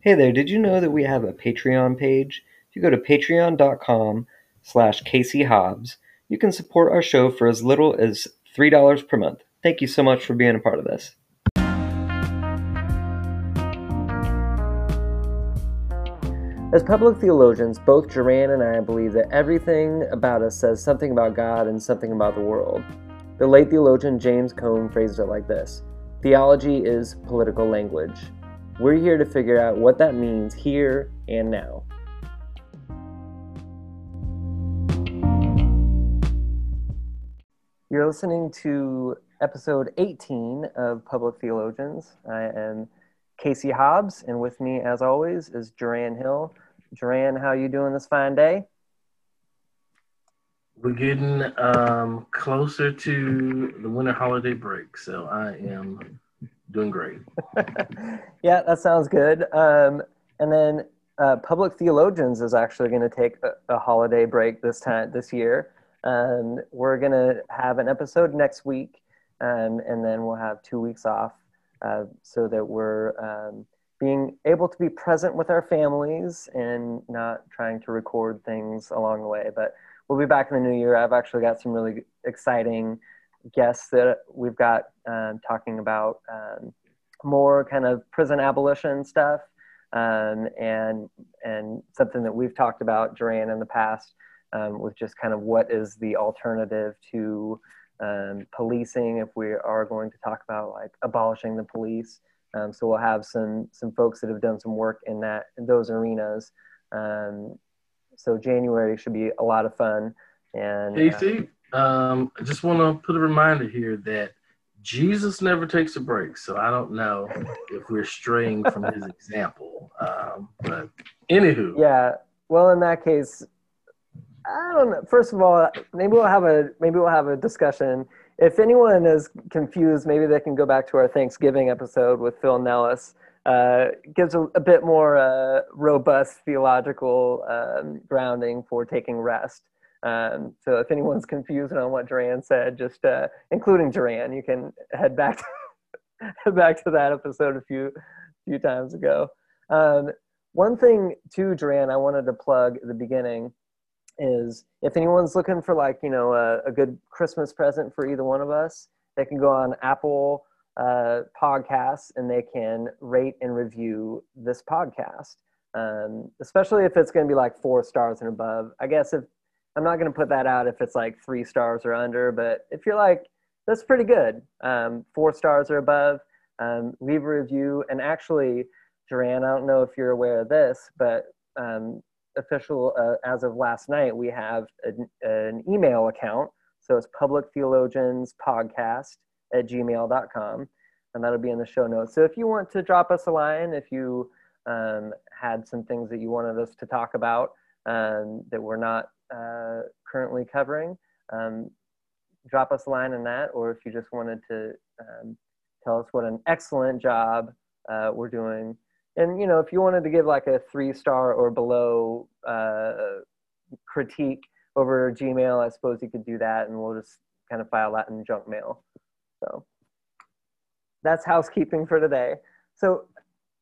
Hey there, did you know that we have a Patreon page? If you go to patreon.com slash Casey Hobbs, you can support our show for as little as $3 per month. Thank you so much for being a part of this. As public theologians, both Duran and I believe that everything about us says something about God and something about the world. The late theologian James Cone phrased it like this Theology is political language. We're here to figure out what that means here and now. You're listening to episode 18 of Public Theologians. I am Casey Hobbs, and with me, as always, is Duran Hill. Duran, how you doing this fine day? We're getting um, closer to the winter holiday break, so I am doing great. yeah, that sounds good. Um, and then uh, Public Theologians is actually going to take a, a, holiday break this time this year. Um, we're going to have an episode next week, um, and then we'll have two weeks off uh, so that we're um, being able to be present with our families and not trying to record things along the way. But we'll be back in the new year. I've actually got some really exciting guests that we've got um, talking about um, more kind of prison abolition stuff um, and and something that we've talked about Duran in the past um, with just kind of what is the alternative to um, policing if we are going to talk about like abolishing the police. Um, so we'll have some some folks that have done some work in that in those arenas. so January should be a lot of fun. And Casey, um, I just want to put a reminder here that Jesus never takes a break, so I don't know if we're straying from his example. Um, but anywho, yeah. Well, in that case, I don't know. First of all, maybe we'll have a maybe we'll have a discussion. If anyone is confused, maybe they can go back to our Thanksgiving episode with Phil Nellis. Uh, gives a, a, bit more uh, robust theological um, grounding for taking rest. Um, so if anyone's confused on what Duran said, just uh, including Duran, you can head back to, head back to that episode a few few times ago. Um, one thing too, Duran, I wanted to plug at the beginning is if anyone's looking for like you know a, a good Christmas present for either one of us, they can go on Apple uh, Podcasts and they can rate and review this podcast. Um, especially if it's going to be like four stars and above. I guess if I'm not going to put that out if it's like three stars or under, but if you're like, that's pretty good, um, four stars or above, um, leave a review. And actually, Duran, I don't know if you're aware of this, but um, official uh, as of last night, we have an, an email account. So it's Public Theologians Podcast at gmail.com. And that'll be in the show notes. So if you want to drop us a line, if you um, had some things that you wanted us to talk about um, that we're not uh, currently covering, um, drop us a line on that. Or if you just wanted to um, tell us what an excellent job uh, we're doing. And, you know, if you wanted to give like a three star or below uh, critique over Gmail, I suppose you could do that and we'll just kind of file that in junk mail. So that's housekeeping for today. So,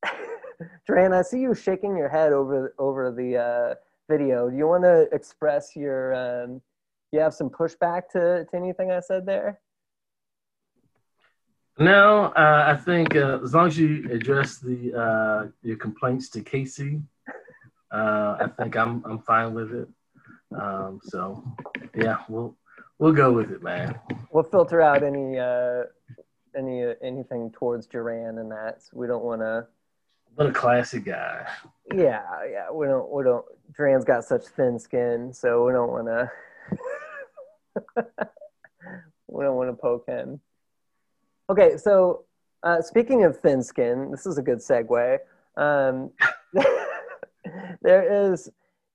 Duran, I see you shaking your head over over the uh, video. Do you want to express your? Um, you have some pushback to to anything I said there? No, uh, I think uh, as long as you address the uh, your complaints to Casey, uh, I think I'm I'm fine with it. Um, so yeah, we'll we'll go with it, man. We'll filter out any uh, any uh, anything towards Duran and that. So we don't want to. What a classic guy. Yeah, yeah. We don't we don't Duran's got such thin skin, so we don't want to. we don't want to poke him. Okay, so uh, speaking of thin skin, this is a good segue. Um, there is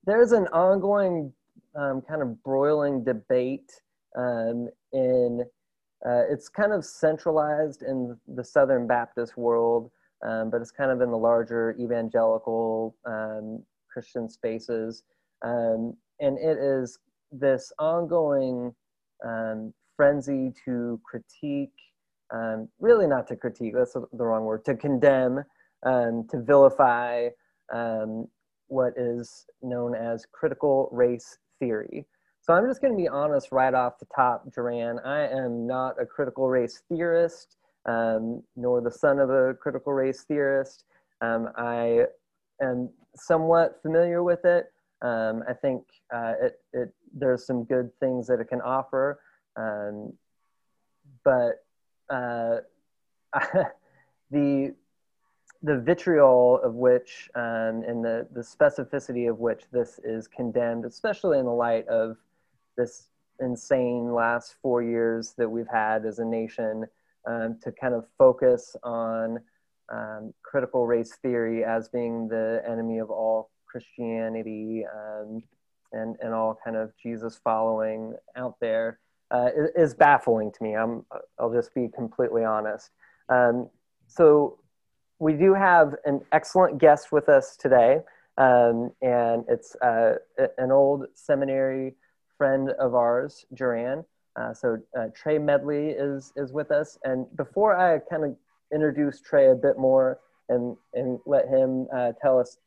there is an ongoing um, kind of broiling debate um, in uh, it's kind of centralized in the Southern Baptist world, um, but it's kind of in the larger evangelical um, Christian spaces. Um, and it is this ongoing um, frenzy to critique, um, really not to critique, that's the wrong word, to condemn um, to vilify um, what is known as critical race theory. So I'm just going to be honest right off the top, Duran. I am not a critical race theorist, um, nor the son of a critical race theorist. Um, I am somewhat familiar with it. Um, I think uh, it, it, there's some good things that it can offer, um, but uh, the the vitriol of which um, and the, the specificity of which this is condemned, especially in the light of this insane last four years that we've had as a nation um, to kind of focus on um, critical race theory as being the enemy of all Christianity um, and, and all kind of Jesus following out there uh, is, baffling to me. I'm, I'll just be completely honest. Um, so we do have an excellent guest with us today, um, and it's uh, an old seminary friend of ours, Duran. Uh, so uh, Trey Medley is is with us, and before I kind of introduce Trey a bit more and and let him uh, tell us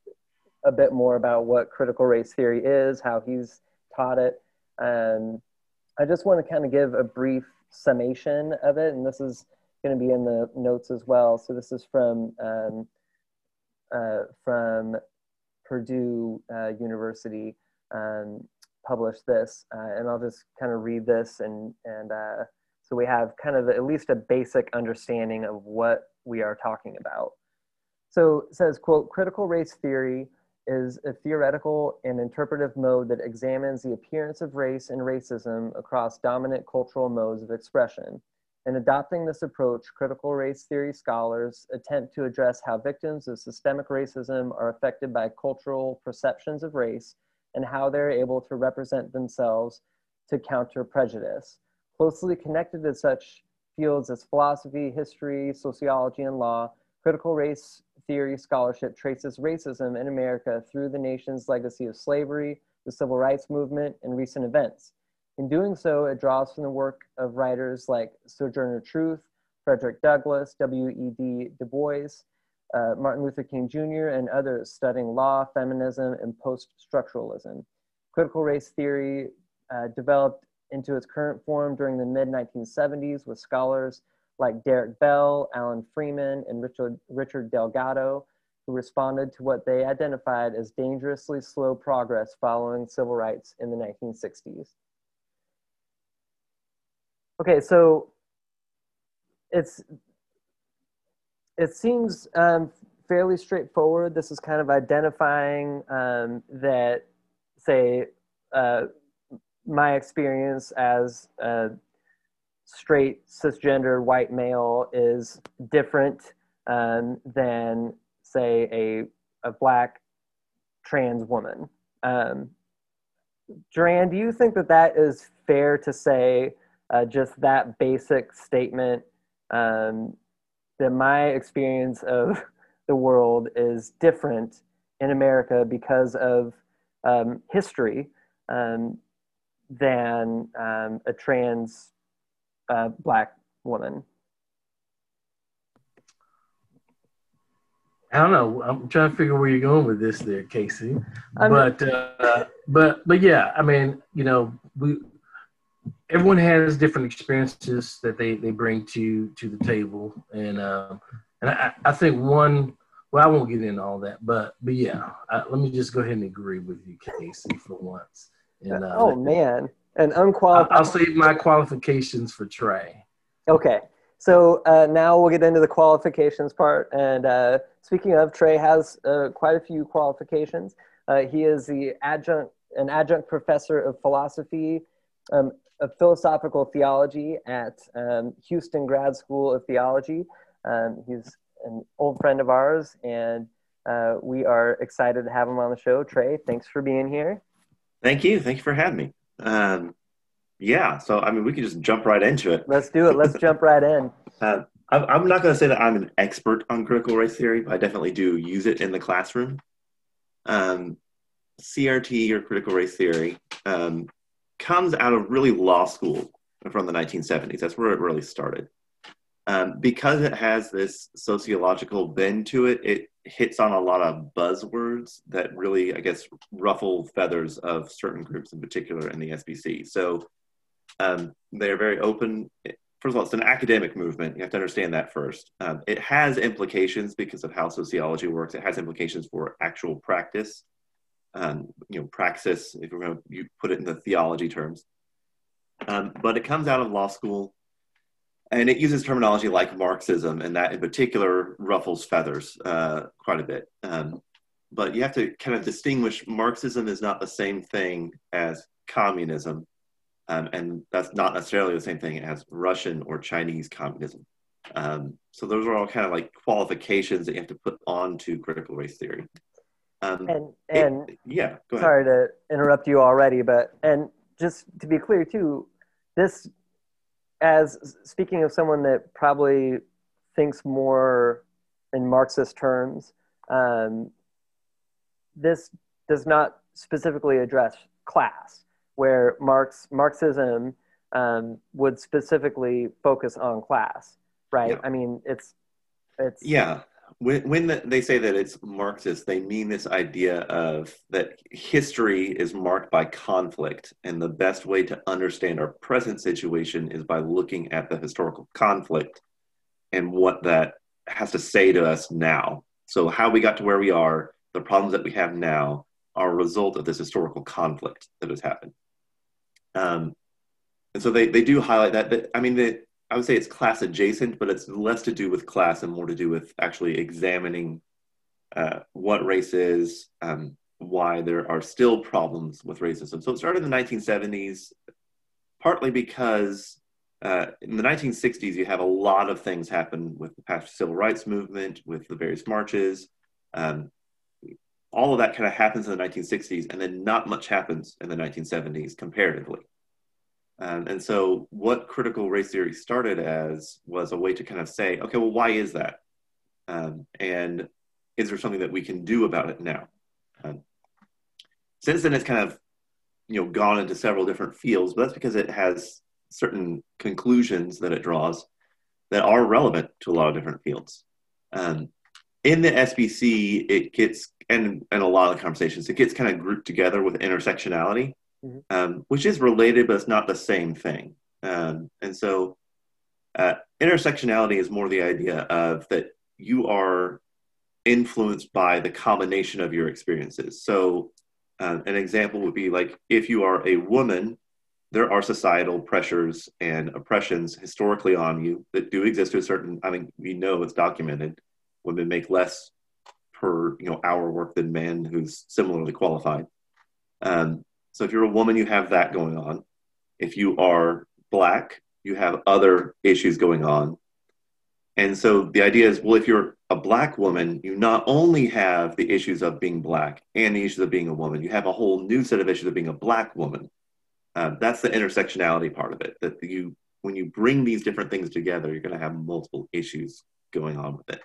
a bit more about what critical race theory is, how he's taught it. Um, I just want to kind of give a brief summation of it, and this is going to be in the notes as well. So this is from um, uh, from Purdue uh, University um, published this, uh, and I'll just kind of read this, and and uh, so we have kind of at least a basic understanding of what we are talking about. So it says, quote, critical race theory is a theoretical and interpretive mode that examines the appearance of race and racism across dominant cultural modes of expression. In adopting this approach, critical race theory scholars attempt to address how victims of systemic racism are affected by cultural perceptions of race and how they're able to represent themselves to counter prejudice. Closely connected to such fields as philosophy, history, sociology, and law, critical race theory scholarship traces racism in America through the nation's legacy of slavery, the civil rights movement, and recent events. In doing so, it draws from the work of writers like Sojourner Truth, Frederick Douglass, W.E.B. Du Bois, uh, Martin Luther King Jr., and others studying law, feminism, and post structuralism. Critical race theory uh, developed into its current form during the mid 1970s with scholars like Derek Bell, Alan Freeman, and Richard, Richard Delgado, who responded to what they identified as dangerously slow progress following civil rights in the 1960s. Okay, so it's it seems um, fairly straightforward. This is kind of identifying um, that, say, uh, my experience as a straight cisgender white male is different um, than, say, a a black trans woman. Um, Duran, do you think that that is fair to say? uh, just that basic statement um, that my experience of the world is different in America because of um, history um, than um, a trans uh, black woman. I don't know. I'm trying to figure where you're going with this, there, Casey. but uh, but but yeah, I mean, you know, we everyone has different experiences that they, they bring to to the table, and um, and I, I think one. Well, I won't get into all that, but but yeah, I, let me just go ahead and agree with you, Casey, for once. And, uh, oh man, an unqualified. I'll, I'll save my qualifications for Trey. Okay, so uh, now we'll get into the qualifications part. And uh, speaking of, Trey has uh, quite a few qualifications. Uh, he is the adjunct, an adjunct professor of philosophy, um, of philosophical theology at um, Houston Grad School of Theology. Um, he's an old friend of ours, and uh, we are excited to have him on the show. Trey, thanks for being here. Thank you. Thank you for having me. Um, yeah, so I mean, we can just jump right into it. Let's do it. Let's jump right in. Uh, I'm not going to say that I'm an expert on critical race theory, but I definitely do use it in the classroom. Um, CRT or critical race theory um, comes out of really law school from the 1970s. That's where it really started. Um, because it has this sociological bend to it, it hits on a lot of buzzwords that really, I guess, ruffle feathers of certain groups in particular in the SBC. So um, they're very open. First of all, it's an academic movement. You have to understand that first. Um, it has implications because of how sociology works. It has implications for actual practice. Um, you know, praxis, if we're going to you put it in the theology terms. Um, but it comes out of law school and it uses terminology like Marxism, and that in particular ruffles feathers uh, quite a bit. Um, but you have to kind of distinguish Marxism is not the same thing as communism, um, and that's not necessarily the same thing as Russian or Chinese communism. Um, so those are all kind of like qualifications that you have to put onto critical race theory. Um, and and it, yeah, sorry to interrupt you already, but and just to be clear too, this as speaking of someone that probably thinks more in Marxist terms, um, this does not specifically address class, where Marx Marxism um, would specifically focus on class, right? Yeah. I mean, it's it's yeah when, when the, they say that it's Marxist, they mean this idea of that history is marked by conflict, and the best way to understand our present situation is by looking at the historical conflict and what that has to say to us now. So, how we got to where we are, the problems that we have now, are a result of this historical conflict that has happened. Um, and so they, they do highlight that. But I mean, the, I would say it's class adjacent, but it's less to do with class and more to do with actually examining uh, what race is, um, why there are still problems with racism. So it started in the 1970s, partly because uh, in the 1960s, you have a lot of things happen with the past civil rights movement, with the various marches. Um, all of that kind of happens in the 1960s, and then not much happens in the 1970s comparatively. Um, and so, what critical race theory started as was a way to kind of say, okay, well, why is that? Um, and is there something that we can do about it now? Um, since then, it's kind of you know gone into several different fields, but that's because it has certain conclusions that it draws that are relevant to a lot of different fields. Um, in the SBC, it gets and and a lot of the conversations, it gets kind of grouped together with intersectionality mm-hmm. um, which is related, but it's not the same thing. Um, and so, uh, intersectionality is more the idea of that you are influenced by the combination of your experiences. So, uh, an example would be like if you are a woman, there are societal pressures and oppressions historically on you that do exist to a certain. I mean, we know it's documented. Women make less per you know hour work than men who's similarly qualified. Um, so if you're a woman, you have that going on. If you are black, you have other issues going on. And so the idea is well, if you're a black woman, you not only have the issues of being black and the issues of being a woman, you have a whole new set of issues of being a black woman. Um, that's the intersectionality part of it. That you, when you bring these different things together, you're going to have multiple issues going on with it.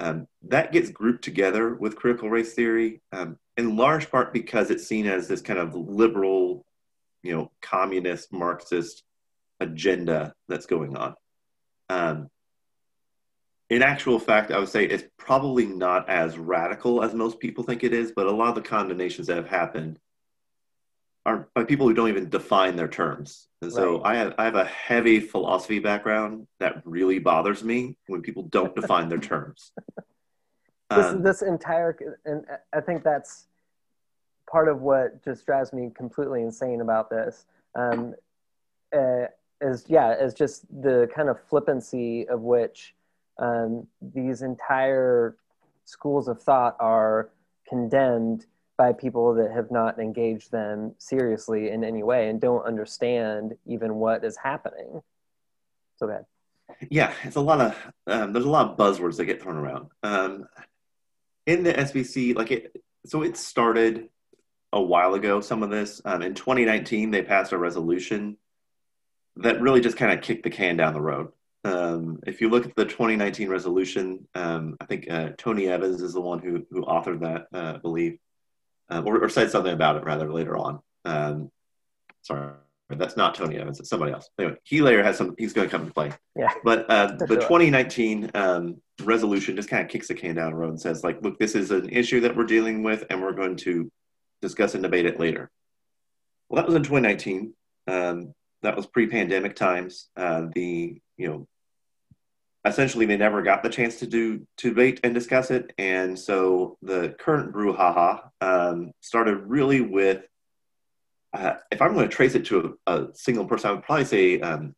Um, that gets grouped together with critical race theory. Um, in large part because it's seen as this kind of liberal, you know, communist Marxist agenda that's going on. Um, in actual fact, I would say it's probably not as radical as most people think it is, but a lot of the condemnations that have happened are by people who don't even define their terms. And so right. I have I have a heavy philosophy background that really bothers me when people don't define their terms. This, um, this entire, and I think that's part of what just drives me completely insane about this. Um, uh, is yeah, is just the kind of flippancy of which um, these entire schools of thought are condemned by people that have not engaged them seriously in any way and don't understand even what is happening. So bad. Yeah, it's a lot of um, there's a lot of buzzwords that get thrown around. Um, in the SBC, like it, so it started a while ago. Some of this um, in 2019, they passed a resolution that really just kind of kicked the can down the road. Um, if you look at the 2019 resolution, um, I think uh, Tony Evans is the one who who authored that, uh, I believe, um, or, or, said something about it rather later on. Um, sorry, That's not Tony Evans. It's somebody else. Anyway, he later has some. He's going to come to play. Yeah. But uh, the sure. 2019 um, resolution just kind of kicks the can down the road and says, like, look, this is an issue that we're dealing with, and we're going to discuss and debate it later. Well, that was in 2019. Um, that was pre-pandemic times. Uh, the you know, essentially they never got the chance to do to debate and discuss it, and so the current brouhaha um, started really with uh, if I'm going to trace it to a, a, single person, I would probably say um,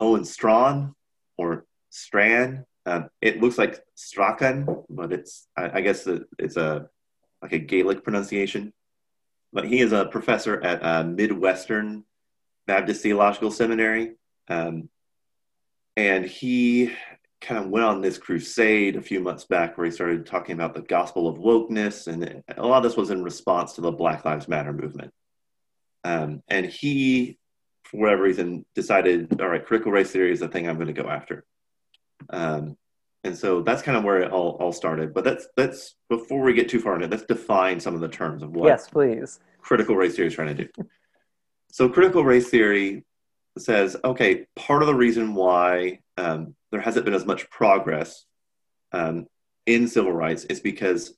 Owen Strawn or Strand. Um, it looks like Strachan, but it's I, I guess it's a like a Gaelic pronunciation. But he is a professor at uh, Midwestern Baptist Theological Seminary, um, and he kind of went on this crusade a few months back where he started talking about the gospel of wokeness, and a lot of this was in response to the Black Lives Matter movement. Um, and he, for whatever reason, decided, all right, critical race theory is the thing I'm going to go after. Um, and so that's kind of where it all, all started. But that's that's before we get too far into it, let's define some of the terms of what yes, please. critical race theory is trying to do. so critical race theory says, okay, part of the reason why um, there hasn't been as much progress um, in civil rights is because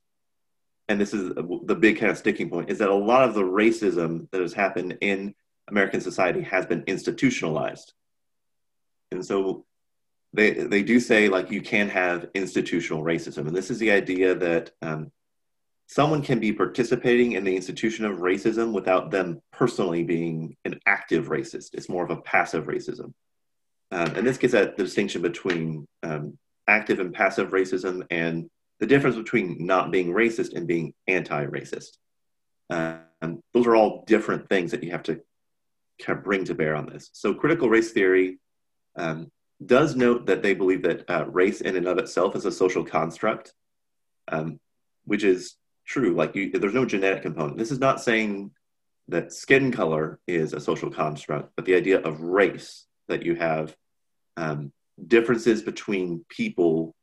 and this is the big kind of sticking point, is that a lot of the racism that has happened in American society has been institutionalized. And so they, they do say, like, you can have institutional racism. And this is the idea that um, someone can be participating in the institution of racism without them personally being an active racist. It's more of a passive racism. Um, and this gets at the distinction between um, active and passive racism and the difference between not being racist and being anti-racist. Um, those are all different things that you have to kind of bring to bear on this. So critical race theory um, does note that they believe that uh, race in and of itself is a social construct, um, which is true. Like you, there's no genetic component. This is not saying that skin color is a social construct, but the idea of race that you have um, differences between people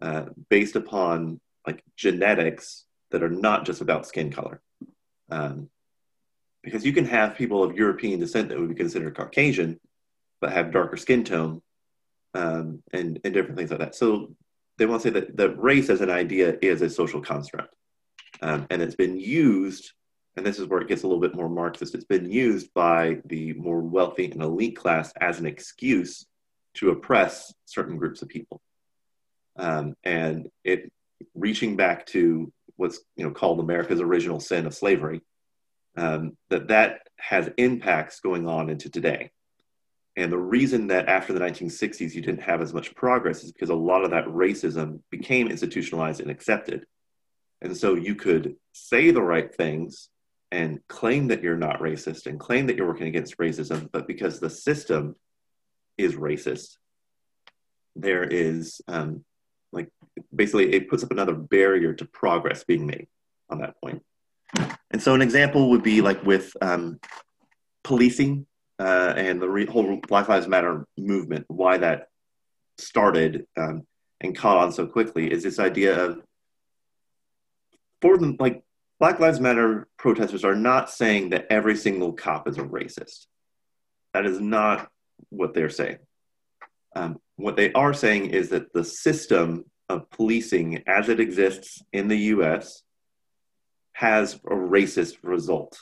uh, based upon like genetics that are not just about skin color. Um, because you can have people of European descent that would be considered Caucasian, but have darker skin tone um, and, and different things like that. So they want to say that, that race as an idea is a social construct. Um, and it's been used, and this is where it gets a little bit more Marxist, it's been used by the more wealthy and elite class as an excuse to oppress certain groups of people um, and it reaching back to what's you know called America's original sin of slavery, um, that that has impacts going on into today. And the reason that after the 1960s you didn't have as much progress is because a lot of that racism became institutionalized and accepted. And so you could say the right things and claim that you're not racist and claim that you're working against racism, but because the system is racist, there is um, like basically it puts up another barrier to progress being made on that point. and so an example would be like with um, policing uh, and the re- whole black lives matter movement why that started um, and caught on so quickly is this idea of for them like black lives matter protesters are not saying that every single cop is a racist that is not what they're saying um, what they are saying is that the system of policing as it exists in the US has a racist result.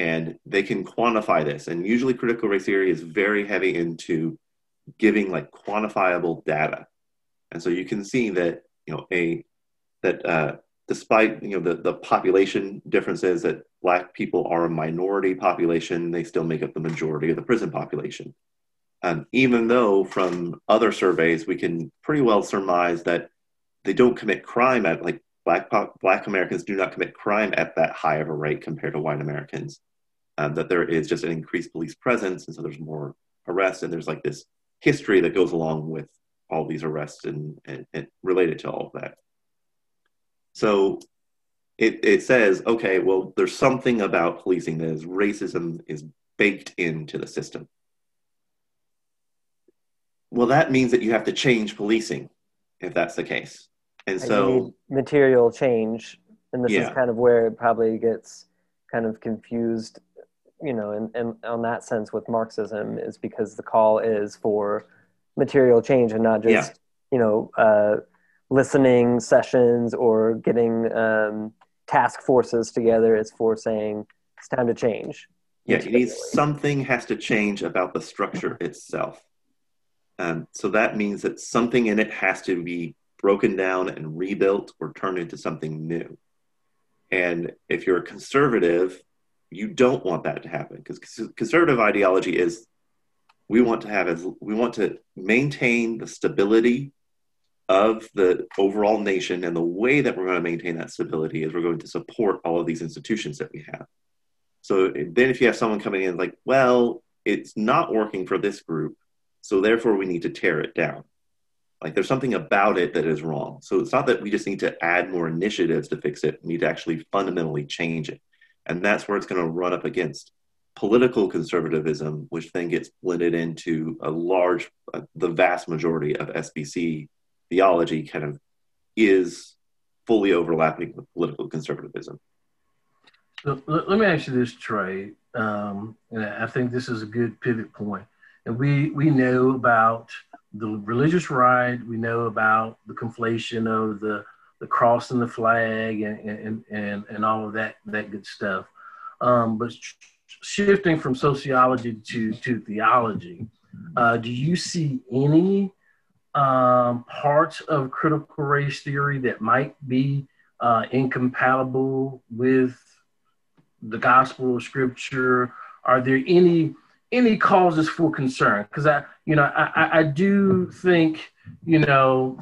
And they can quantify this. And usually critical race theory is very heavy into giving like quantifiable data. And so you can see that, you know, a that uh, despite you know the, the population differences that black people are a minority population, they still make up the majority of the prison population. Um, even though from other surveys we can pretty well surmise that they don't commit crime at like black black Americans do not commit crime at that high of a rate compared to white Americans. Um, that there is just an increased police presence, and so there's more arrests, and there's like this history that goes along with all these arrests and, and, and related to all of that. So it, it says, okay, well, there's something about policing that is racism is baked into the system well, that means that you have to change policing if that's the case. And so material change, and this Yeah. is kind of where it probably gets kind of confused you know, in, in on that sense with Marxism is because the call is for material change and not just Yeah. you know uh, listening sessions or getting um, task forces together. It's for saying it's time to change. Yeah, need Materially. something has to change about the structure itself. Um, so that means that something in it has to be broken down and rebuilt or turned into something new. And if you're a conservative, you don't want that to happen because conservative ideology is we want to have as we want to maintain the stability of the overall nation and the way that we're going to maintain that stability is we're going to support all of these institutions that we have. So then if you have someone coming in like well it's not working for this group so therefore we need to tear it down. Like there's something about it that is wrong. So it's not that we just need to add more initiatives to fix it. We need to actually fundamentally change it and that's where it's going to run up against political conservatism, which then gets blended into a large, uh, the vast majority of SBC theology kind of is fully overlapping with political conservatism. Let me ask you this, Trey. Um, and I think this is a good pivot point. And we we know about the religious right. We know about the conflation of the the cross and the flag and and and, and all of that that good stuff. Um, but sh- shifting from sociology to to theology, uh, do you see any um, parts of critical race theory that might be uh, incompatible with the gospel of scripture? Are there any any causes for concern? Because I, you know, I- I do think, you know,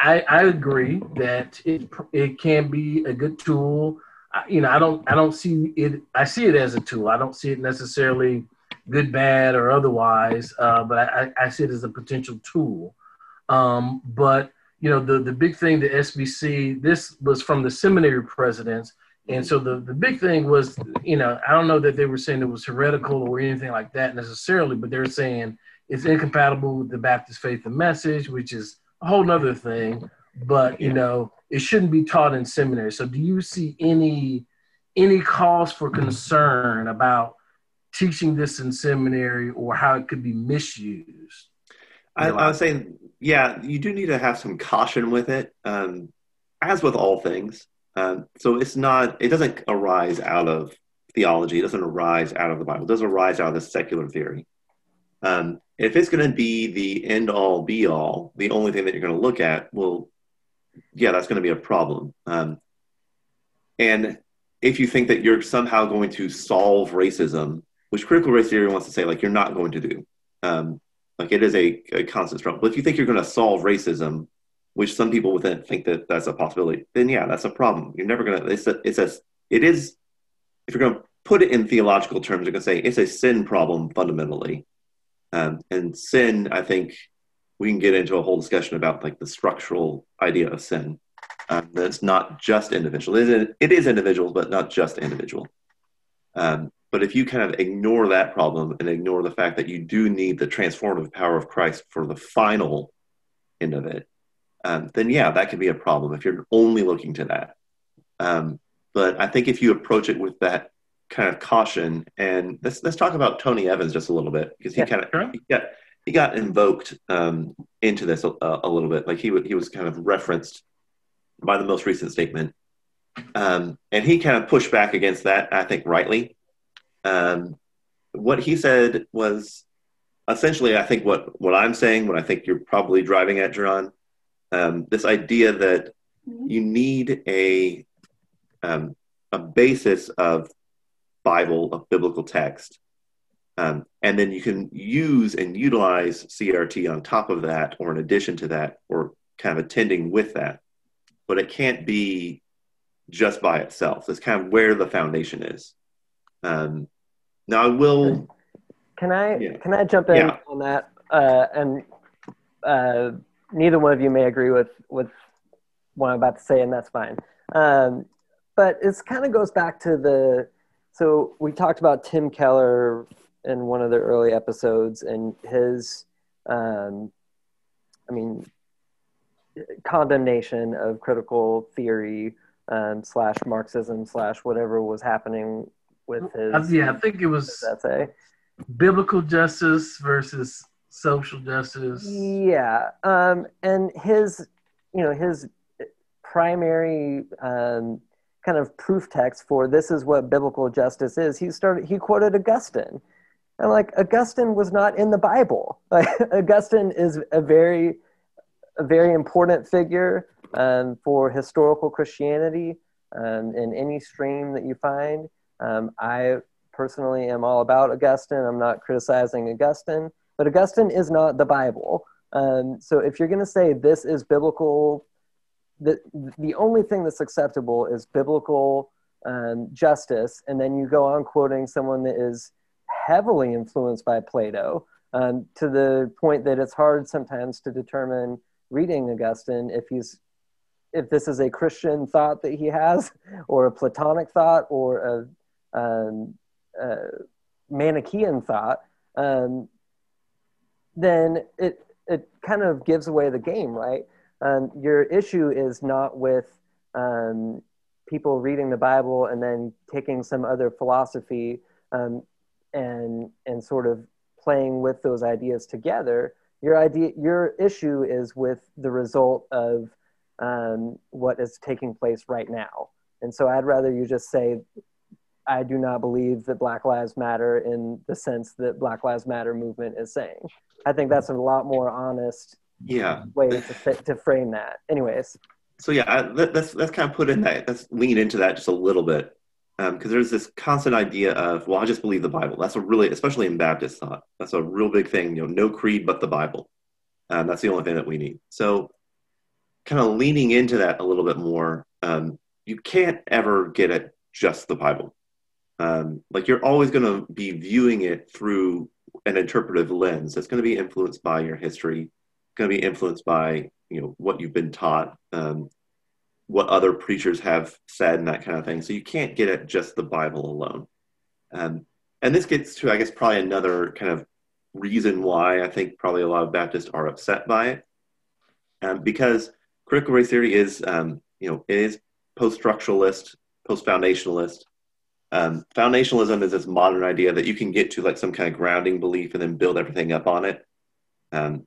I, I agree that it it can be a good tool. I, you know, I don't I don't see it. I see it as a tool. I don't see it necessarily good, bad, or otherwise. Uh, but I, I see it as a potential tool. Um, but you know, the the big thing, the SBC, this was from the seminary presidents, and so the the big thing was, you know, I don't know that they were saying it was heretical or anything like that necessarily, but they're saying it's incompatible with the Baptist faith and message, which is a whole nother thing. But you know, it shouldn't be taught in seminary. So, do you see any any cause for concern about teaching this in seminary or how it could be misused? I, I was saying, yeah, you do need to have some caution with it, um, as with all things. Um, so it's not, it doesn't arise out of theology, it doesn't arise out of the Bible, it doesn't arise out of the secular theory. Um, if it's going to be the end all be all, the only thing that you're going to look at, well, yeah, that's going to be a problem. Um, and if you think that you're somehow going to solve racism, which critical race theory wants to say, like, you're not going to do, um, like, it is a, a constant struggle. But if you think you're going to solve racism, which some people within think that that's a possibility, then yeah, that's a problem. You're never going to, it's a, it's a, it is, if you're going to put it in theological terms, you're going to say it's a sin problem fundamentally. Um, and sin, I think we can get into a whole discussion about like the structural idea of sin. Um, it's not just individual. It is, it is individual, but not just individual. Um, but if you kind of ignore that problem and ignore the fact that you do need the transformative power of Christ for the final end of it, um, then yeah, that could be a problem if you're only looking to that. Um, but I think if you approach it with that kind of caution, and let's let's talk about Tony Evans just a little bit because he Yeah, kind of sure. he got he got invoked um, into this a, a little bit. Like he wa- he was kind of referenced by the most recent statement, um, and he kind of pushed back against that. I think rightly. Um, what he said was essentially, I think what what I'm saying, what I think you're probably driving at, John. Um, this idea that you need a um, a basis of Bible of biblical text, um, and then you can use and utilize CRT on top of that, or in addition to that, or kind of attending with that. But it can't be just by itself. That's kind of where the foundation is. Um, now, I will. Can I Yeah. can I jump in Yeah. on that? Uh, and uh, neither one of you may agree with with what I'm about to say, and that's fine. Um, but it kind of goes back to the. So we talked about Tim Keller in one of the early episodes, and his, um, I mean, condemnation of critical theory um, slash Marxism slash whatever was happening with his. Uh, yeah, I think it was essay. biblical justice versus social justice. Yeah, um, and his, you know, his primary um, kind of proof text for this is what biblical justice is. He started. He quoted Augustine, and like Augustine was not in the Bible. Like Augustine is a very, a very important figure um, for historical Christianity um, in any stream that you find. Um, I personally am all about Augustine. I'm not criticizing Augustine, but Augustine is not the Bible. Um, so if you're going to say this is biblical, the, the only thing that's acceptable is biblical um, justice, and then you go on quoting someone that is heavily influenced by Plato um, to the point that it's hard sometimes to determine reading Augustine if he's if this is a Christian thought that he has, or a Platonic thought, or a, um, a Manichaean thought, um, then it it kind of gives away the game, right? Um, your issue is not with um, people reading the Bible and then taking some other philosophy um, and and sort of playing with those ideas together. Your idea, your issue is with the result of um, what is taking place right now. And so I'd rather you just say, I do not believe that Black Lives Matter in the sense that Black Lives Matter movement is saying. I think that's a lot more honest yeah way to, to frame that. Anyways. So yeah, I, that, that's that's kind of put in that. Let's lean into that just a little bit because um, there's this constant idea of well, I just believe the Bible. That's a really, especially in Baptist thought, that's a real big thing. You know, no creed but the Bible. Um, that's the only thing that we need. So kind of leaning into that a little bit more, um, you can't ever get at just the Bible. Um, like you're always going to be viewing it through an interpretive lens that's going to be influenced by your history, going to be influenced by you know what you've been taught, um, what other preachers have said, and that kind of thing. So you can't get at just the Bible alone. Um, and this gets to, I guess, probably another kind of reason why I think probably a lot of Baptists are upset by it, um, because critical race theory is, um, you know, it is post-structuralist, post-foundationalist. Um, foundationalism is this modern idea that you can get to like some kind of grounding belief and then build everything up on it. Um,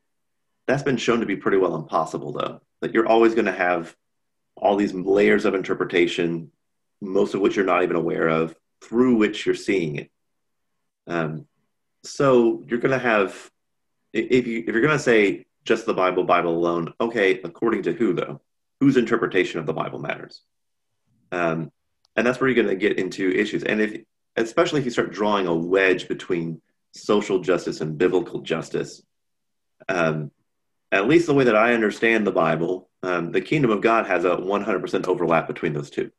that's been shown to be pretty well impossible, though. That you're always going to have all these layers of interpretation, most of which you're not even aware of, through which you're seeing it. Um, so you're going to have, if you if you're going to say just the Bible, Bible alone. Okay, according to who though? Whose interpretation of the Bible matters? Um, and that's where you're going to get into issues. And if, especially if you start drawing a wedge between social justice and biblical justice, um, at least the way that I understand the Bible, um, the kingdom of God has a 100% overlap between those two.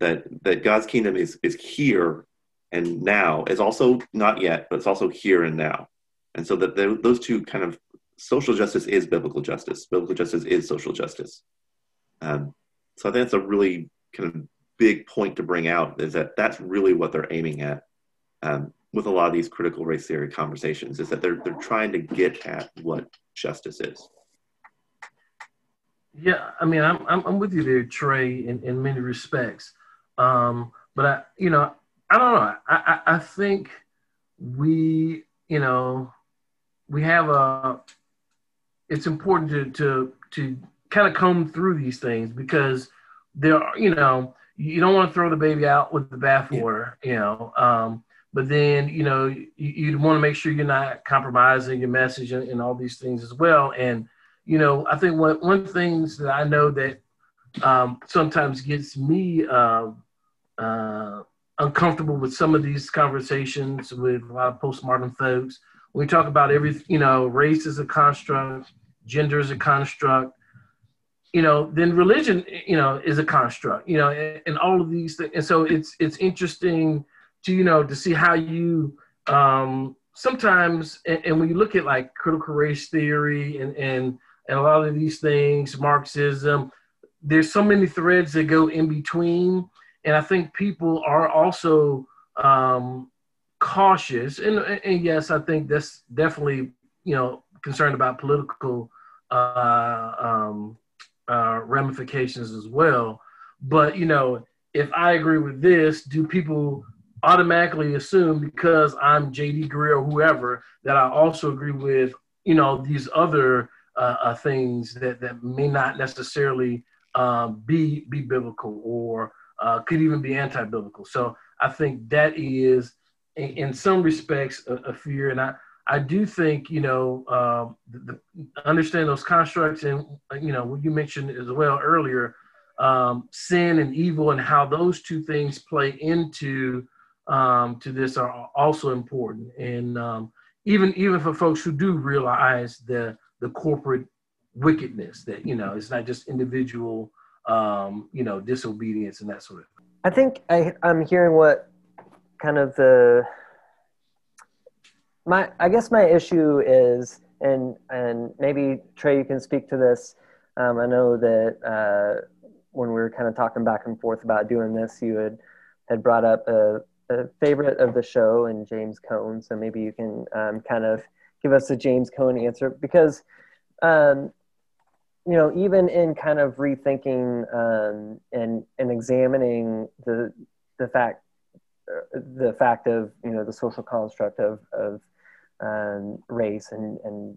That that God's kingdom is is here and now is also not yet, but it's also here and now. And so that those two kind of social justice is biblical justice. Biblical justice is social justice. Um, so I think that's a really kind of big point to bring out is that that's really what they're aiming at um, with a lot of these critical race theory conversations is that they're they're trying to get at what justice is. Yeah, I mean, I'm I'm, I'm with you there, Trey, in, in many respects. Um, but I, you know, I don't know. I, I I think we, you know, we have a it's important to to to kind of comb through these things because there are, you know, you don't want to throw the baby out with the bathwater, yeah. you know. Um, but then, you know, you, you want to make sure you're not compromising your message and, and, all these things as well. And, you know, I think one, one things that I know that um, sometimes gets me uh, uh, uncomfortable with some of these conversations with a lot of postmodern folks we talk about every, you know, race is a construct, gender is a construct, you know, then religion, you know, is a construct, you know, and, and all of these things. And so it's it's interesting to you know to see how you um, sometimes, and, and when you look at like critical race theory and and and a lot of these things, Marxism, there's so many threads that go in between, and I think people are also um, cautious, and and yes, I think that's definitely you know concerned about political uh, um, uh, ramifications as well. But you know, if I agree with this, do people automatically assume because I'm JD Greear or whoever that I also agree with, you know, these other uh, uh, things that, that may not necessarily um, be be biblical or uh, could even be anti-biblical. So I think that is, in, in some respects, a, a, fear, and I I do think you know um, the, the, understand those constructs, and you know what you mentioned as well earlier, um, sin and evil, and how those two things play into um, to this are also important. And um, even even for folks who do realize the the corporate wickedness that you know it's not just individual um, you know disobedience and that sort of thing. I think I, I'm hearing what kind of the my I guess my issue is and and maybe Trey you can speak to this. Um, I know that uh, when we were kind of talking back and forth about doing this, you had had brought up a a favorite of the show and James Cone. So maybe you can um, kind of give us a James Cone answer because, um, you know, even in kind of rethinking um, and and examining the the fact the fact of you know the social construct of of um, race and and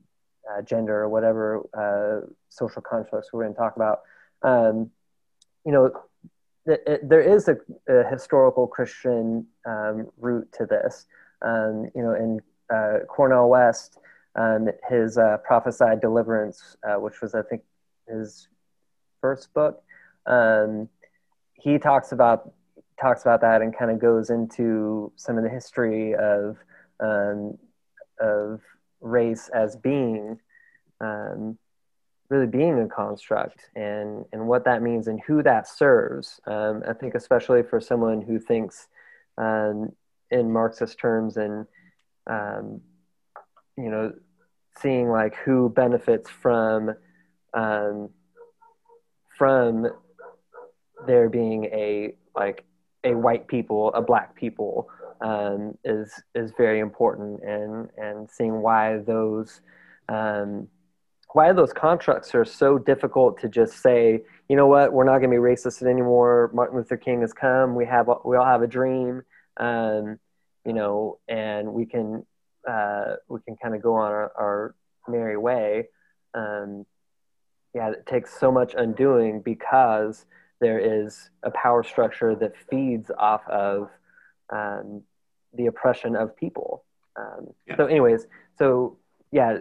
uh, gender or whatever uh, social constructs we're going to talk about. Um, you know, there is a, a historical Christian um, root to this. Um, you know, in uh, Cornel West, um, his uh, Prophesy Deliverance, uh, which was I think his first book, um, he talks about talks about that and kind of goes into some of the history of um, of race as being um, really being a construct and and what that means and who that serves. Um, I think especially for someone who thinks um, in Marxist terms and um, you know seeing like who benefits from um, from there being a like a white people, a black people um, is is very important and and seeing why those um, why those constructs are so difficult to just say, you know what, we're not going to be racist anymore. Martin Luther King has come. We have we all have a dream, um, you know, and we can uh, we can kind of go on our, our merry way. Um, yeah, it takes so much undoing because there is a power structure that feeds off of um, the oppression of people. Um, yeah. So, anyways, so yeah,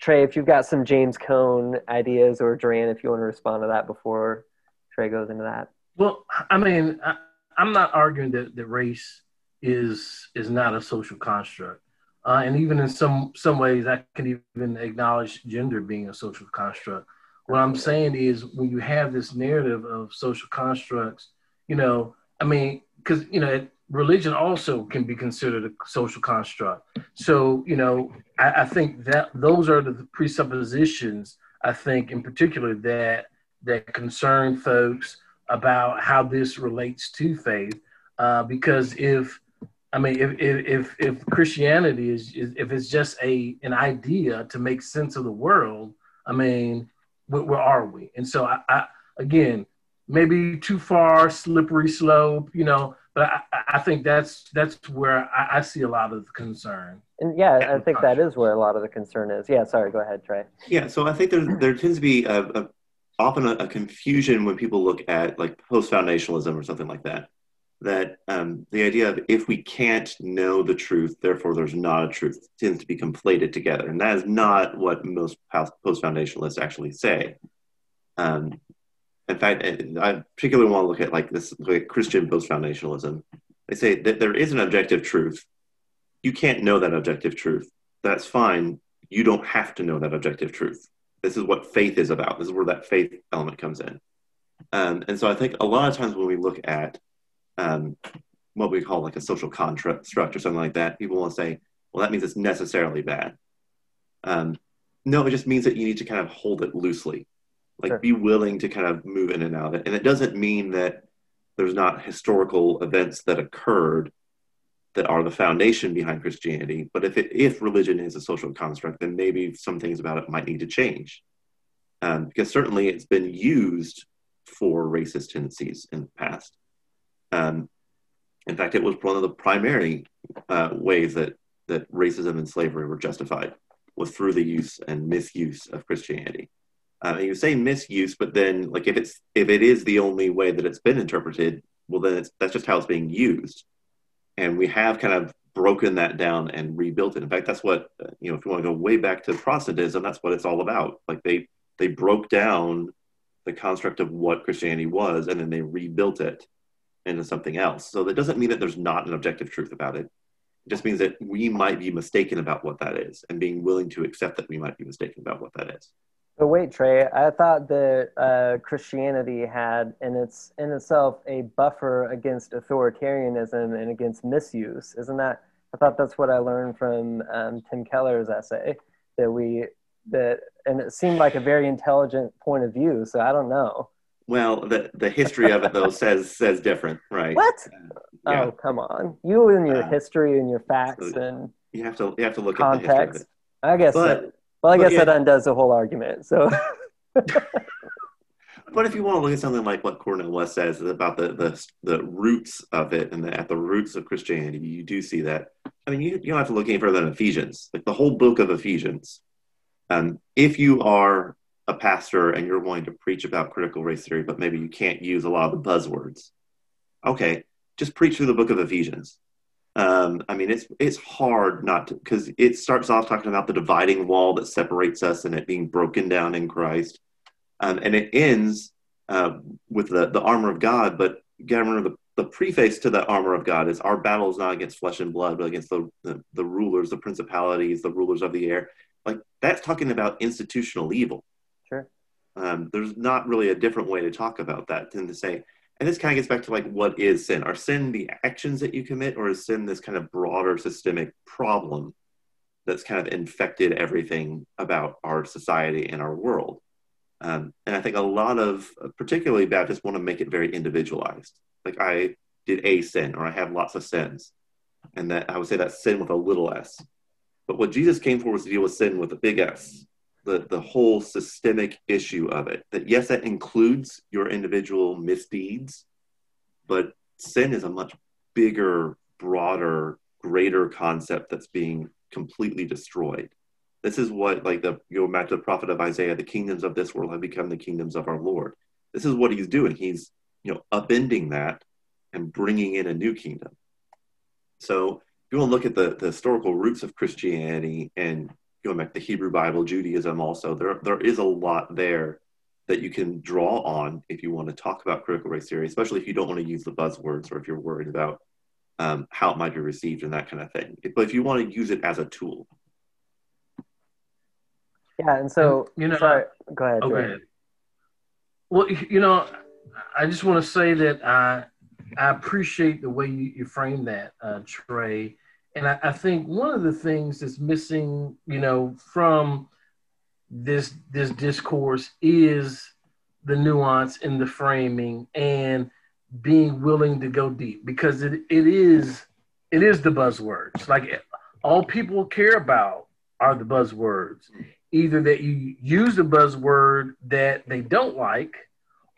Trey, if you've got some James Cone ideas, or Duran, if you want to respond to that before Trey goes into that. Well, I mean, I, am not arguing that, that race is is not a social construct, uh, and even in some some ways, I can even acknowledge gender being a social construct. What I'm saying is, when you have this narrative of social constructs, you know, I mean, because you know, religion also can be considered a social construct. So, you know, I, I, think that those are the presuppositions, I think, in particular, that that concern folks about how this relates to faith. Uh, because if I mean, if, if if Christianity is, is if it's just a an idea to make sense of the world, I mean, where, where are we? And so, I, I again, maybe too far, slippery slope, you know but I, I, think that's that's where I, I, see a lot of the concern. And yeah, I think that is where a lot of the concern is. Yeah, sorry, go ahead, Trey. Yeah, so I think there there tends to be a, a often a, a, confusion when people look at like post foundationalism or something like that. That um, the idea of if we can't know the truth, therefore there's not a truth tends to be conflated together, and that is not what most post foundationalists actually say. Um, in fact, I particularly want to look at like this like Christian post foundationalism. They say that there is an objective truth. You can't know that objective truth. That's fine. You don't have to know that objective truth. This is what faith is about. This is where that faith element comes in. Um, and so I think a lot of times when we look at um, what we call like a social contract structure, or something like that, people will say, well, that means it's necessarily bad. Um, no, it just means that you need to kind of hold it loosely like sure. be willing to kind of move in and out of it and it doesn't mean that there's not historical events that occurred that are the foundation behind christianity but if it if religion is a social construct then maybe some things about it might need to change um, because certainly it's been used for racist tendencies in the past um, In fact, it was one of the primary uh, ways that that racism and slavery were justified was through the use and misuse of Christianity. Uh, you say misuse, but then like if it's if it is the only way that it's been interpreted, well then that's just how it's being used, and we have kind of broken that down and rebuilt it. In fact, that's what uh, you know. If you want to go way back to Protestantism, that's what it's all about. Like they they broke down the construct of what Christianity was, and then they rebuilt it into something else. So that doesn't mean that there's not an objective truth about it. It just means that we might be mistaken about what that is, and being willing to accept that we might be mistaken about what that is. But wait, Trey, I thought that uh, Christianity had in its in itself a buffer against authoritarianism and against misuse. Isn't that? I thought that's what I learned from um, Tim Keller's essay that we that, and it seemed like a very intelligent point of view. So I don't know. Well, the the history of it though says says different, right? What? Uh, yeah. Oh, come on! You and your uh, history and your facts so and you have to you have to look context. at the history of it. I guess. But, well, I guess that undoes the whole argument. So. but if you want to look at something like what Cornel West says about the the, the roots of it and the, at the roots of Christianity, you do see that. I mean, you, you don't have to look any further than Ephesians, like the whole book of Ephesians. Um, if you are a pastor and you're wanting to preach about critical race theory, but maybe you can't use a lot of the buzzwords, okay, just preach through the book of Ephesians. Um, I mean, it's it's hard not to because it starts off talking about the dividing wall that separates us and it being broken down in Christ, um, and it ends uh, with the the armor of God. But you got to remember the the preface to the armor of God is our battle is not against flesh and blood, but against the, the, the rulers, the principalities, the rulers of the air. Like that's talking about institutional evil. Sure. Um, there's not really a different way to talk about that than to say, and this kind of gets back to like what is sin? Are sin the actions that you commit, or is sin this kind of broader systemic problem that's kind of infected everything about our society and our world? Um, and I think a lot of, particularly Baptists, want to make it very individualized. Like I did a sin, or I have lots of sins, and that I would say that sin with a little s. But what Jesus came for was to deal with sin with a big S the, the whole systemic issue of it. That yes, that includes your individual misdeeds, but sin is a much bigger, broader, greater concept that's being completely destroyed. This is what, like the go back to the prophet of Isaiah, the kingdoms of this world have become the kingdoms of our Lord. This is what he's doing. He's you know upending that and bringing in a new kingdom. So if you want to look at the, the historical roots of Christianity and going back to the Hebrew Bible, Judaism also, there there is a lot there that you can draw on if you want to talk about critical race theory, especially if you don't want to use the buzzwords or if you're worried about um, how it might be received and that kind of thing. But if you want to use it as a tool. Yeah, and so and, you know, sorry, go ahead. Go ahead. Well, you know, I just want to say that I I appreciate the way you, you frame that, uh, Trey. And I, I, think one of the things that's missing, you know, from this this discourse is the nuance in the framing and being willing to go deep because it, it is it is the buzzwords. Like all people care about are the buzzwords. Either that you use a buzzword that they don't like,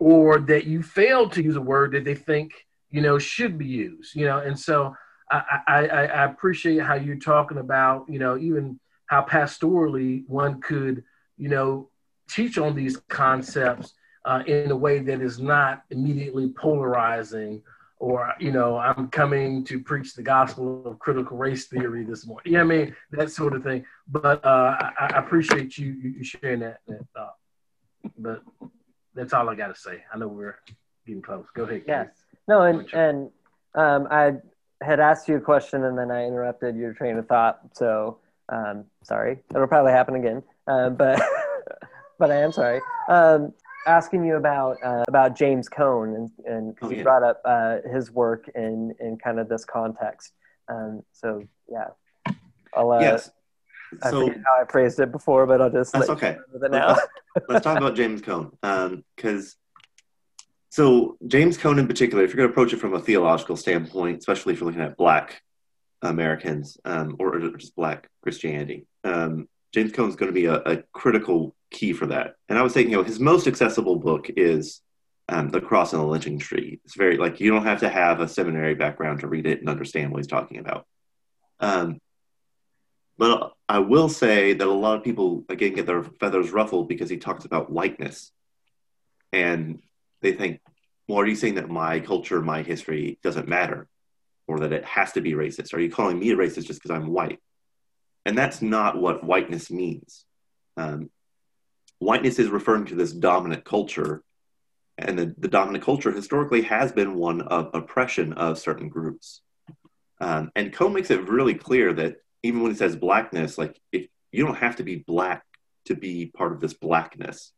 or that you fail to use a word that they think you know should be used. You know, and so I, I, I appreciate how you're talking about, you know, even how pastorally one could, you know, teach on these concepts uh, in a way that is not immediately polarizing or, you know, I'm coming to preach the gospel of critical race theory this morning. You know I mean? That sort of thing. But uh, I, I, appreciate you, you sharing that, that thought. But that's all I got to say. I know we're getting close. Go ahead. Yes. No, and, and um, I had asked you a question and then I interrupted your train of thought. So um, sorry. It'll probably happen again. Uh, but but I am sorry. Um, asking you about uh, about James Cone and and because oh, yeah. you brought up uh, his work in in kind of this context. Um, so yeah, I'll. Uh, yes. I so, forget how I phrased it before, but I'll just. That's okay. now. let's, let's, talk about James Cone because um, so James Cone in particular, if you're going to approach it from a theological standpoint, especially if you're looking at Black Americans um, or just Black Christianity, um, James Cone is going to be a, a, critical key for that. And I would say, you know, his most accessible book is um, the cross and the lynching tree. It's very like you don't have to have a seminary background to read it and understand what he's talking about. Um, but I will say that a lot of people again get their feathers ruffled because he talks about whiteness, and they think, "Well, are you saying that my culture, my history doesn't matter, or that it has to be racist? Are you calling me a racist just because I'm white?" And that's not what whiteness means. Um, whiteness is referring to this dominant culture and the, the dominant culture historically has been one of oppression of certain groups. Um, and Cone makes it really clear that even when he says blackness, like you don't have to be black to be part of this blackness,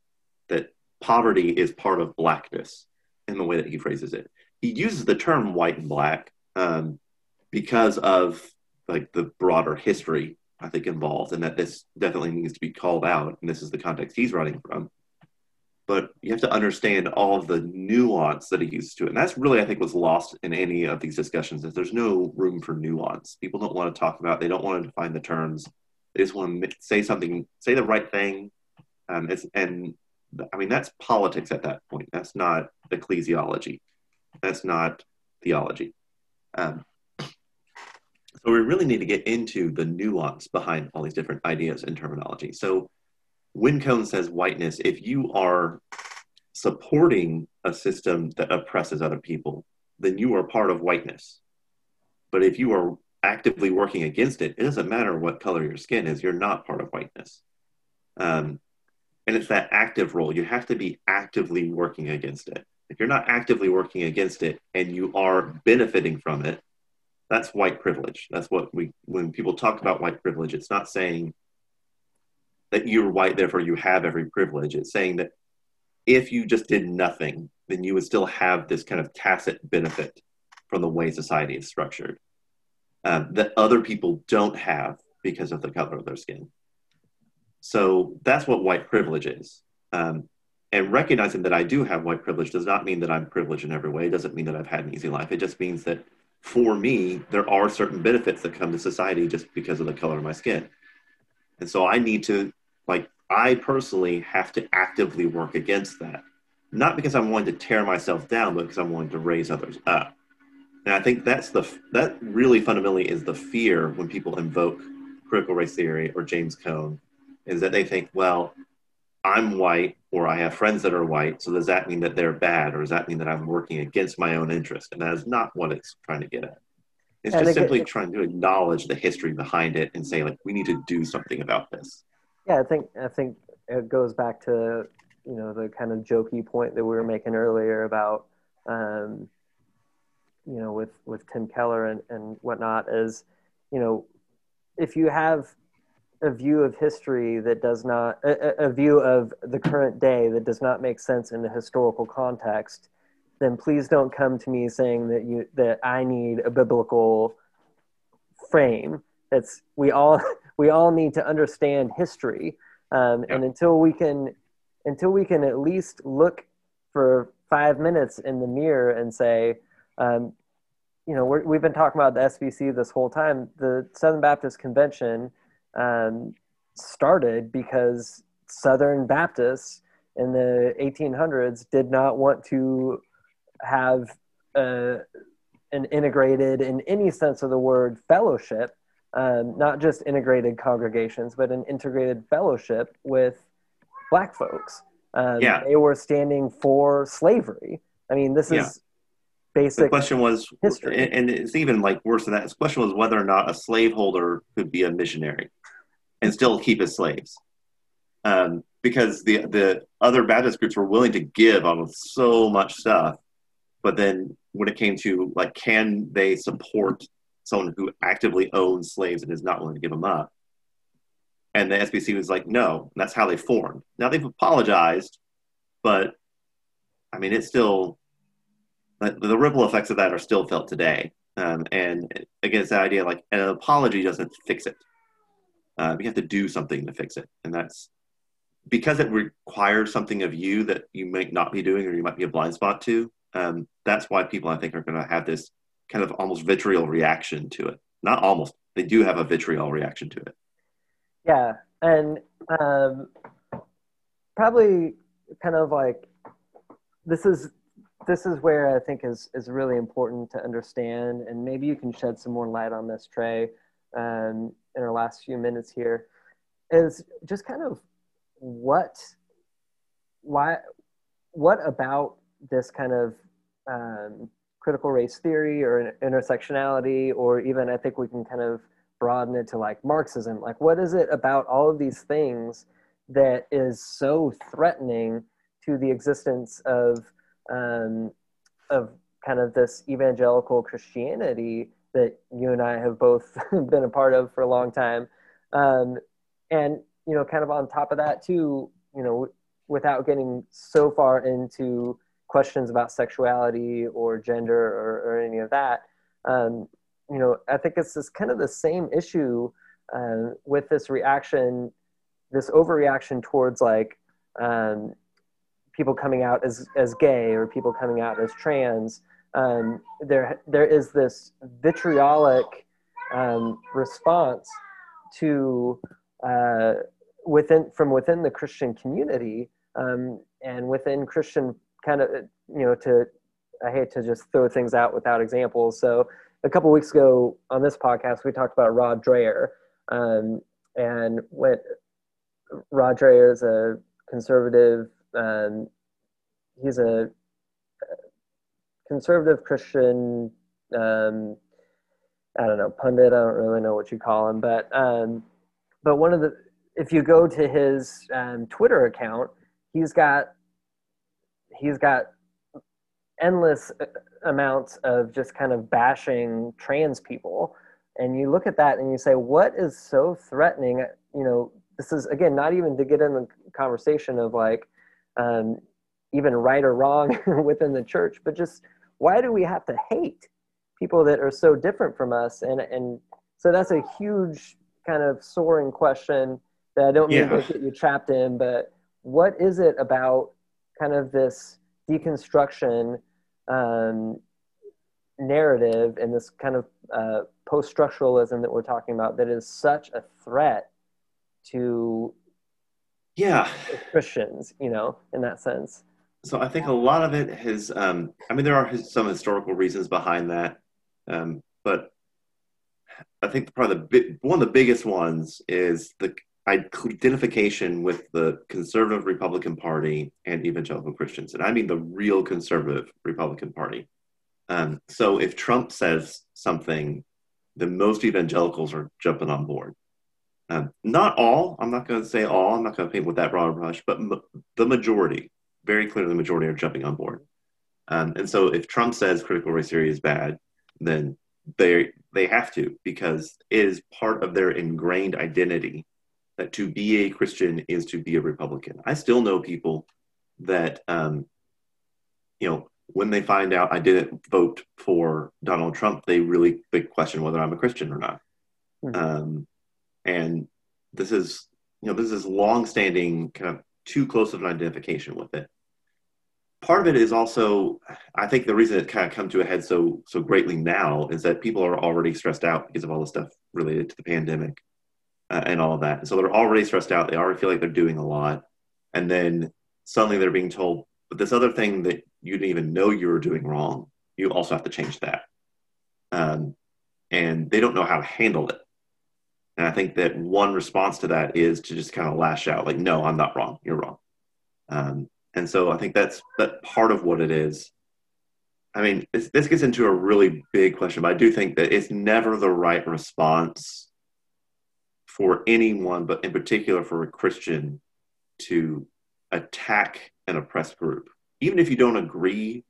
that poverty is part of blackness in the way that he phrases it. He uses the term white and black um, because of like the broader history I think involved, and that this definitely needs to be called out. And this is the context he's writing from but you have to understand all of the nuance that he uses to it. And that's really, I think, was lost in any of these discussions is there's no room for nuance. People don't want to talk about, they don't want to define the terms. They just want to say something, say the right thing. Um, and I mean, that's politics at that point. That's not ecclesiology. That's not theology. Um, so we really need to get into the nuance behind all these different ideas and terminology. So when Cone says whiteness, if you are supporting a system that oppresses other people, then you are part of whiteness. But if you are actively working against it, it doesn't matter what color your skin is, you're not part of whiteness. Um, and it's that active role. You have to be actively working against it. If you're not actively working against it and you are benefiting from it, that's white privilege. That's what we, when people talk about white privilege, it's not saying that you're white, therefore you have every privilege. It's saying that if you just did nothing, then you would still have this kind of tacit benefit from the way society is structured um, that other people don't have because of the color of their skin. So that's what white privilege is. Um, and recognizing that I do have white privilege does not mean that I'm privileged in every way. It doesn't mean that I've had an easy life. It just means that for me, there are certain benefits that come to society just because of the color of my skin. And so I need to like I personally have to actively work against that. Not because I'm wanting to tear myself down, but because I'm wanting to raise others up. And I think that's the that really fundamentally is the fear when people invoke critical race theory or James Cone, is that they think, well, I'm white or I have friends that are white, so does that mean that they're bad, or does that mean that I'm working against my own interest? And that is not what it's trying to get at. It's just simply trying to acknowledge the history behind it and say, like, we need to do something about this. Yeah, I think I think it goes back to you know the kind of jokey point that we were making earlier about um, you know with with Tim Keller and and whatnot is you know if you have a view of history that does not a, a view of the current day that does not make sense in the historical context then please don't come to me saying that you that I need a biblical frame. that's we all we all need to understand history um, and until we can until we can at least look for five minutes in the mirror and say um, you know we have been talking about the SBC this whole time the southern baptist convention um, started because southern baptists in the 1800s did not want to have uh, an integrated in any sense of the word fellowship um, not just integrated congregations, but an integrated fellowship with black folks. Um, yeah. They were standing for slavery. I mean, this yeah. is basic. The question was, history. and it's even like worse than that. The question was whether or not a slaveholder could be a missionary and still keep his slaves. Um, because the the other Baptist groups were willing to give on so much stuff, but then when it came to like, can they support someone who actively owns slaves and is not willing to give them up. And the SBC was like, no, that's how they formed. Now they've apologized, but I mean, it's still, the ripple effects of that are still felt today. Um, and again, it's that idea like an apology doesn't fix it. Uh, you have to do something to fix it. And that's because it requires something of you that you might not be doing or you might be a blind spot to. Um, that's why people, I think, are going to have this kind of almost vitriol reaction to it. Not almost, they do have a vitriol reaction to it. Yeah, and um, probably kind of like this is this is where I think is is really important to understand, and maybe you can shed some more light on this, Trey, um, in our last few minutes here, is just kind of what, why, what about this kind of um, critical race theory or intersectionality, or even I think we can kind of broaden it to like Marxism. Like, what is it about all of these things that is so threatening to the existence of um, of kind of this evangelical Christianity that you and I have both been a part of for a long time, um, and you know, kind of on top of that too, you know, without getting so far into questions about sexuality or gender or, or any of that. Um, you know, I think it's this kind of the same issue uh, with this reaction, this overreaction towards like um, people coming out as, as gay or people coming out as trans. Um, there, there is this vitriolic um, response to uh, within from within the Christian community um, and within Christian kind of you know to I hate to just throw things out without examples. So a couple weeks ago on this podcast, we talked about Rod Dreher, um, and what Rod Dreher is a conservative. Um, he's a conservative Christian. Um, I don't know pundit. I don't really know what you call him, but um, but one of the if you go to his um, Twitter account, he's got he's got endless uh, amounts of just kind of bashing trans people and you look at that and you say what is so threatening you know this is again not even to get in the conversation of like um, even right or wrong within the church but just why do we have to hate people that are so different from us and and so that's a huge kind of soaring question that i don't mean yeah. to get you trapped in but what is it about kind of this deconstruction um, narrative and this kind of uh, post structuralism that we're talking about that is such a threat to yeah Christians, you know, in that sense. So I think a lot of it has. Um, I mean, there are some historical reasons behind that, um, but I think probably the one of the biggest ones is the identification with the conservative Republican Party and evangelical Christians. And I mean the real conservative Republican Party. Um, so if Trump says something, then most evangelicals are jumping on board. Um, not all, I'm not going to say all, I'm not going to paint with that broad brush, but m- the majority, very clearly the majority are jumping on board. Um, and so if Trump says critical race theory is bad, then they they have to because it is part of their ingrained identity that to be a Christian is to be a Republican. I still know people that, um, you know, when they find out I didn't vote for Donald Trump, they really big question whether I'm a Christian or not. Mm-hmm. Um, and this is, you know, this is long-standing kind of too close of an identification with it. Part of it is also, I think, the reason it kind of come to a head so so greatly now is that people are already stressed out because of all the stuff related to the pandemic uh, and all of that. so they're already stressed out. They already feel like they're doing a lot. And then suddenly they're being told, but this other thing that you didn't even know you were doing wrong, you also have to change that. Um, and they don't know how to handle it. And I think that one response to that is to just kind of lash out, like, no, I'm not wrong. You're wrong. Um, and so I think that's that part of what it is. I mean, this gets into a really big question, but I do think that it's never the right response for anyone, but in particular for a Christian, to attack an oppressed group, even if you don't agree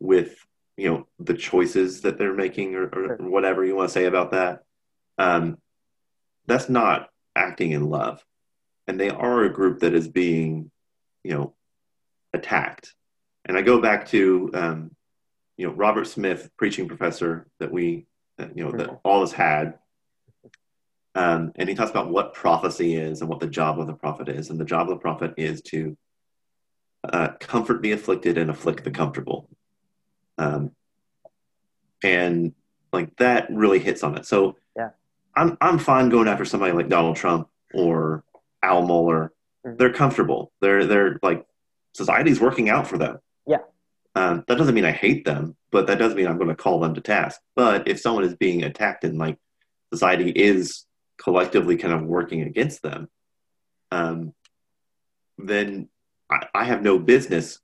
with you know the choices that they're making or, or whatever you want to say about that. Um, that's not acting in love, and they are a group that is being you know attacked. And I go back to um, you know Robert Smith, preaching professor that we you know that all has had um, and he talks about what prophecy is and what the job of the prophet is. And the job of the prophet is to uh, comfort the afflicted and afflict the comfortable. Um, and like that really hits on it. So I'm I'm fine going after somebody like Donald Trump or Al Mohler. Mm-hmm. They're comfortable. They're they're like society's working out for them. Yeah. Um, that doesn't mean I hate them, but that does mean I'm going to call them to task. But if someone is being attacked and like society is collectively kind of working against them, um, then I, I have no business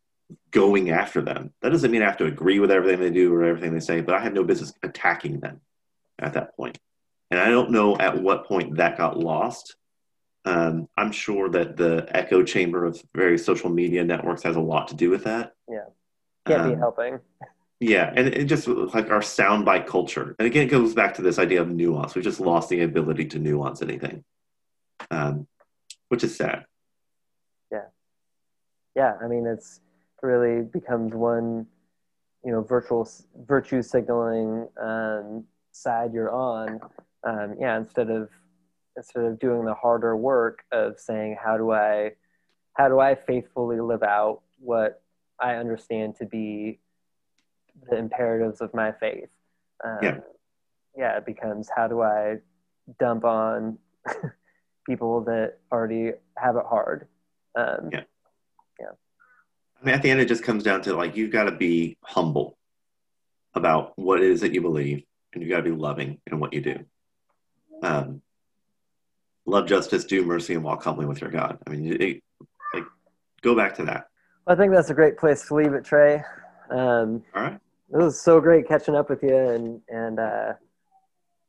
going after them. That doesn't mean I have to agree with everything they do or everything they say, but I have no business attacking them at that point. And I don't know at what point that got lost. Um, I'm sure that the echo chamber of various social media networks has a lot to do with that. Yeah. Can't be Um, helping. Yeah, and it just like our soundbite culture. And again, it goes back to this idea of nuance. We've just lost the ability to nuance anything, um, which is sad. Yeah, Yeah, I mean, it's really becomes one, you know, virtual virtue signaling um, side you're on. Um, yeah, instead of instead of doing the harder work of saying how do I how do I faithfully live out what I understand to be the imperatives of my faith. Um, Yeah. yeah, it becomes how do I dump on people that already have it hard. Um, Yeah. I mean, at the end, it just comes down to like you've got to be humble about what it is that you believe, and you've got to be loving in what you do. Um, love justice, do mercy, and walk humbly with your God. I mean, it, like go back to that. I think that's a great place to leave it, Trey. Um, All right. it was so great catching up with you, and and uh,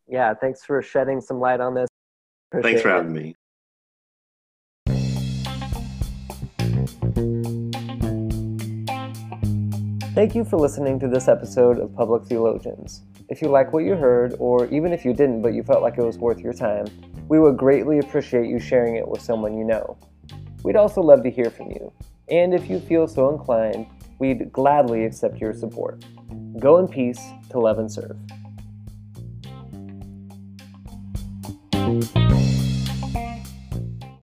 yeah, thanks for shedding some light on this. Thanks for Appreciate it. having me. Thank you for listening to this episode of Public Theologians. If you like what you heard, or even if you didn't but you felt like it was worth your time, we would greatly appreciate you sharing it with someone you know. We'd also love to hear from you, and if you feel so inclined, we'd gladly accept your support. Go in peace to love and serve.